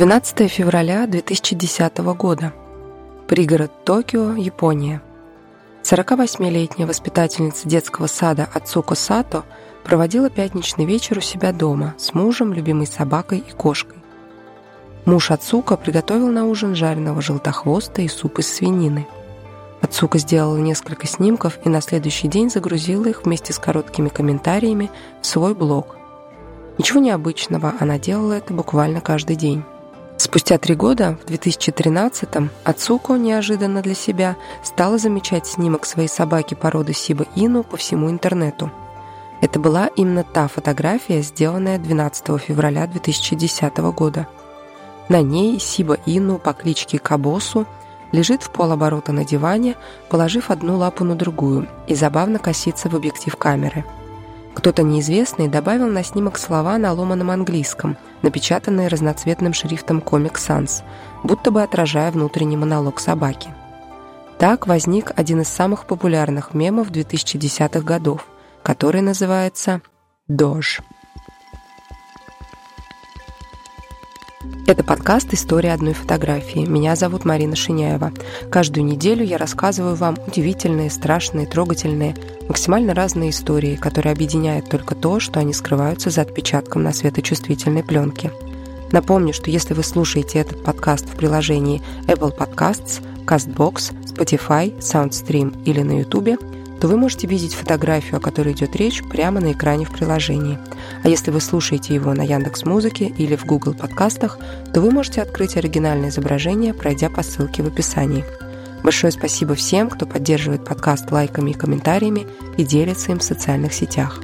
12 февраля 2010 года. Пригород Токио, Япония. 48-летняя воспитательница детского сада Ацуко Сато проводила пятничный вечер у себя дома с мужем, любимой собакой и кошкой. Муж Ацука приготовил на ужин жареного желтохвоста и суп из свинины. Ацука сделала несколько снимков и на следующий день загрузила их вместе с короткими комментариями в свой блог. Ничего необычного, она делала это буквально каждый день. Спустя три года, в 2013-м, Ацуко неожиданно для себя стала замечать снимок своей собаки породы Сиба Ину по всему интернету. Это была именно та фотография, сделанная 12 февраля 2010 года. На ней Сиба Ину по кличке Кабосу лежит в полоборота на диване, положив одну лапу на другую и забавно косится в объектив камеры – кто-то неизвестный добавил на снимок слова на ломаном английском, напечатанные разноцветным шрифтом Comic Sans, будто бы отражая внутренний монолог собаки. Так возник один из самых популярных мемов 2010-х годов, который называется «Дож». Это подкаст «История одной фотографии». Меня зовут Марина Шиняева. Каждую неделю я рассказываю вам удивительные, страшные, трогательные, максимально разные истории, которые объединяют только то, что они скрываются за отпечатком на светочувствительной пленке. Напомню, что если вы слушаете этот подкаст в приложении Apple Podcasts, CastBox, Spotify, SoundStream или на YouTube – то вы можете видеть фотографию, о которой идет речь, прямо на экране в приложении. А если вы слушаете его на Яндекс Музыке или в Google подкастах, то вы можете открыть оригинальное изображение, пройдя по ссылке в описании. Большое спасибо всем, кто поддерживает подкаст лайками и комментариями и делится им в социальных сетях.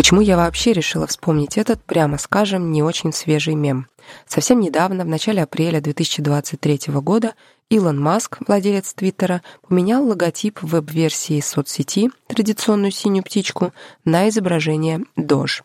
Почему я вообще решила вспомнить этот, прямо скажем, не очень свежий мем? Совсем недавно, в начале апреля 2023 года, Илон Маск, владелец Твиттера, поменял логотип веб-версии соцсети, традиционную синюю птичку, на изображение Дож.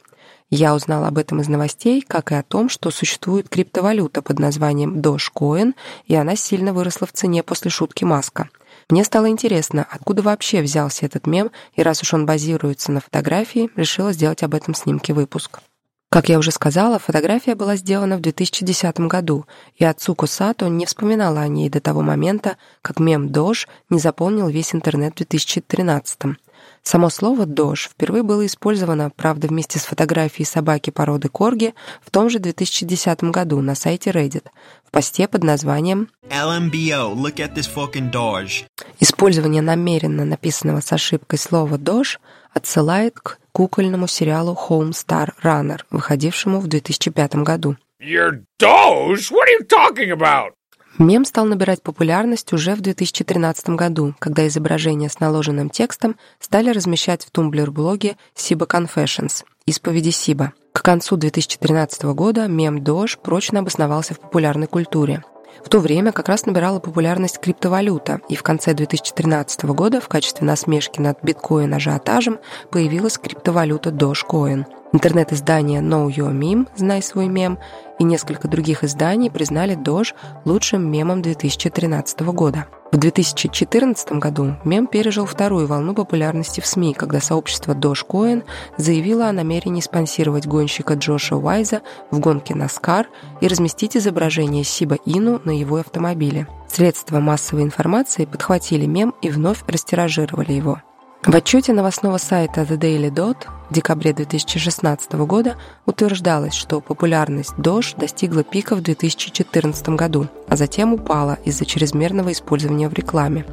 Я узнал об этом из новостей, как и о том, что существует криптовалюта под названием Dogecoin, и она сильно выросла в цене после шутки Маска. Мне стало интересно, откуда вообще взялся этот мем, и раз уж он базируется на фотографии, решила сделать об этом снимке выпуск. Как я уже сказала, фотография была сделана в 2010 году, и Ацуко Сато не вспоминала о ней до того момента, как мем «Дож» не заполнил весь интернет в 2013 -м. Само слово «дож» впервые было использовано, правда, вместе с фотографией собаки породы корги в том же 2010 году на сайте Reddit в посте под названием LMBO, look at this fucking Doge. Использование намеренно написанного с ошибкой слова «дож» отсылает к кукольному сериалу Home Star Runner, выходившему в 2005 году. Your Doge? What are you talking about? Мем стал набирать популярность уже в 2013 году, когда изображения с наложенным текстом стали размещать в тумблер-блоге Siba Confessions «Исповеди Сиба». К концу 2013 года мем Doge прочно обосновался в популярной культуре. В то время как раз набирала популярность криптовалюта, и в конце 2013 года в качестве насмешки над биткоин-ажиотажем появилась криптовалюта Dogecoin. Интернет-издание Know Your Meme «Знай свой мем» и несколько других изданий признали Doge лучшим мемом 2013 года. В 2014 году мем пережил вторую волну популярности в СМИ, когда сообщество Dogecoin заявило о намерении спонсировать гонщика Джоша Уайза в гонке NASCAR и разместить изображение Сиба Ину на его автомобиле. Средства массовой информации подхватили мем и вновь растиражировали его. В отчете новостного сайта The Daily Dot в декабре 2016 года утверждалось, что популярность Doge достигла пика в 2014 году, а затем упала из-за чрезмерного использования в рекламе.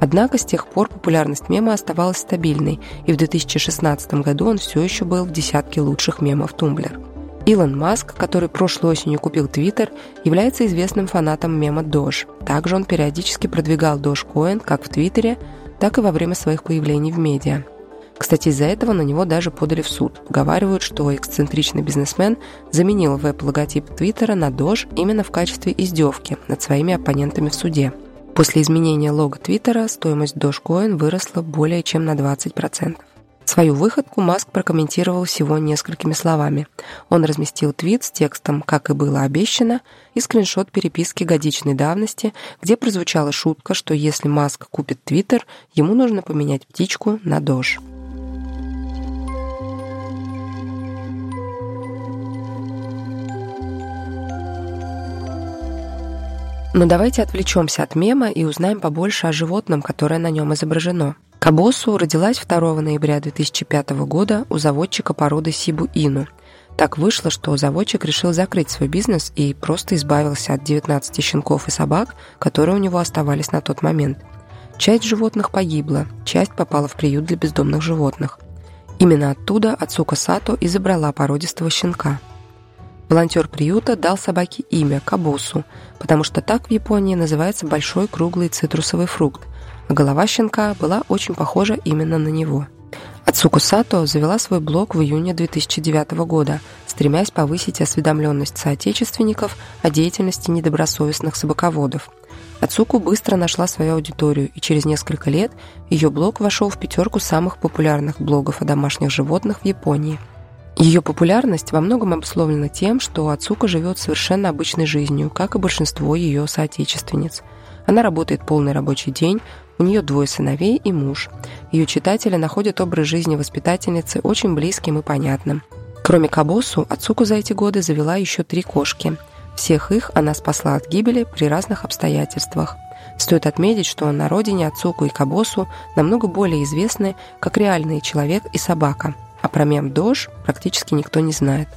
Однако с тех пор популярность мема оставалась стабильной, и в 2016 году он все еще был в десятке лучших мемов Тумблер. Илон Маск, который прошлой осенью купил Твиттер, является известным фанатом мема Doge. Также он периодически продвигал Dogecoin как в Твиттере, так и во время своих появлений в медиа. Кстати, из-за этого на него даже подали в суд. Поговаривают, что эксцентричный бизнесмен заменил веб-логотип Твиттера на Дож именно в качестве издевки над своими оппонентами в суде. После изменения лого Твиттера стоимость Dogecoin выросла более чем на 20%. Свою выходку Маск прокомментировал всего несколькими словами. Он разместил твит с текстом «Как и было обещано» и скриншот переписки годичной давности, где прозвучала шутка, что если Маск купит Твиттер, ему нужно поменять птичку на Дож. Но давайте отвлечемся от мема и узнаем побольше о животном, которое на нем изображено. Кабосу родилась 2 ноября 2005 года у заводчика породы Сибу-Ину. Так вышло, что заводчик решил закрыть свой бизнес и просто избавился от 19 щенков и собак, которые у него оставались на тот момент. Часть животных погибла, часть попала в приют для бездомных животных. Именно оттуда Ацука Сато и забрала породистого щенка – Волонтер приюта дал собаке имя Кабосу, потому что так в Японии называется большой круглый цитрусовый фрукт, голова щенка была очень похожа именно на него. Ацуку Сато завела свой блог в июне 2009 года, стремясь повысить осведомленность соотечественников о деятельности недобросовестных собаководов. Ацуку быстро нашла свою аудиторию, и через несколько лет ее блог вошел в пятерку самых популярных блогов о домашних животных в Японии – ее популярность во многом обусловлена тем, что Ацука живет совершенно обычной жизнью, как и большинство ее соотечественниц. Она работает полный рабочий день, у нее двое сыновей и муж. Ее читатели находят образ жизни воспитательницы очень близким и понятным. Кроме Кабосу, Ацуку за эти годы завела еще три кошки. Всех их она спасла от гибели при разных обстоятельствах. Стоит отметить, что на родине Ацуку и Кабосу намного более известны как реальный человек и собака – а про мем «Дож» практически никто не знает.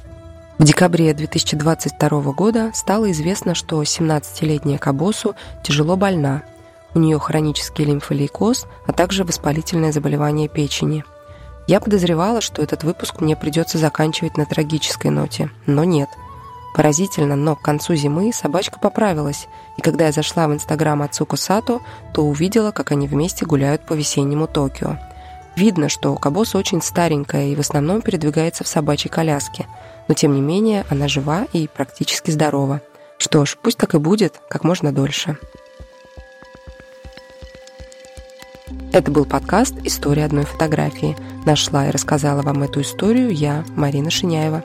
В декабре 2022 года стало известно, что 17-летняя Кабосу тяжело больна. У нее хронический лимфолейкоз, а также воспалительное заболевание печени. Я подозревала, что этот выпуск мне придется заканчивать на трагической ноте, но нет. Поразительно, но к концу зимы собачка поправилась, и когда я зашла в инстаграм Ацуко Сато, то увидела, как они вместе гуляют по весеннему Токио – Видно, что Кабоса очень старенькая и в основном передвигается в собачьей коляске, но тем не менее она жива и практически здорова. Что ж, пусть так и будет, как можно дольше. Это был подкаст «История одной фотографии». Нашла и рассказала вам эту историю я, Марина Шиняева.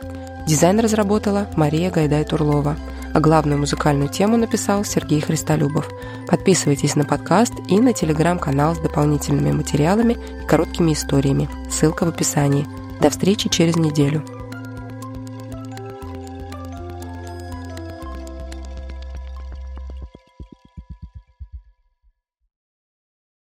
Дизайн разработала Мария Гайдай-Турлова – а главную музыкальную тему написал Сергей Христолюбов. Подписывайтесь на подкаст и на телеграм-канал с дополнительными материалами и короткими историями. Ссылка в описании. До встречи через неделю.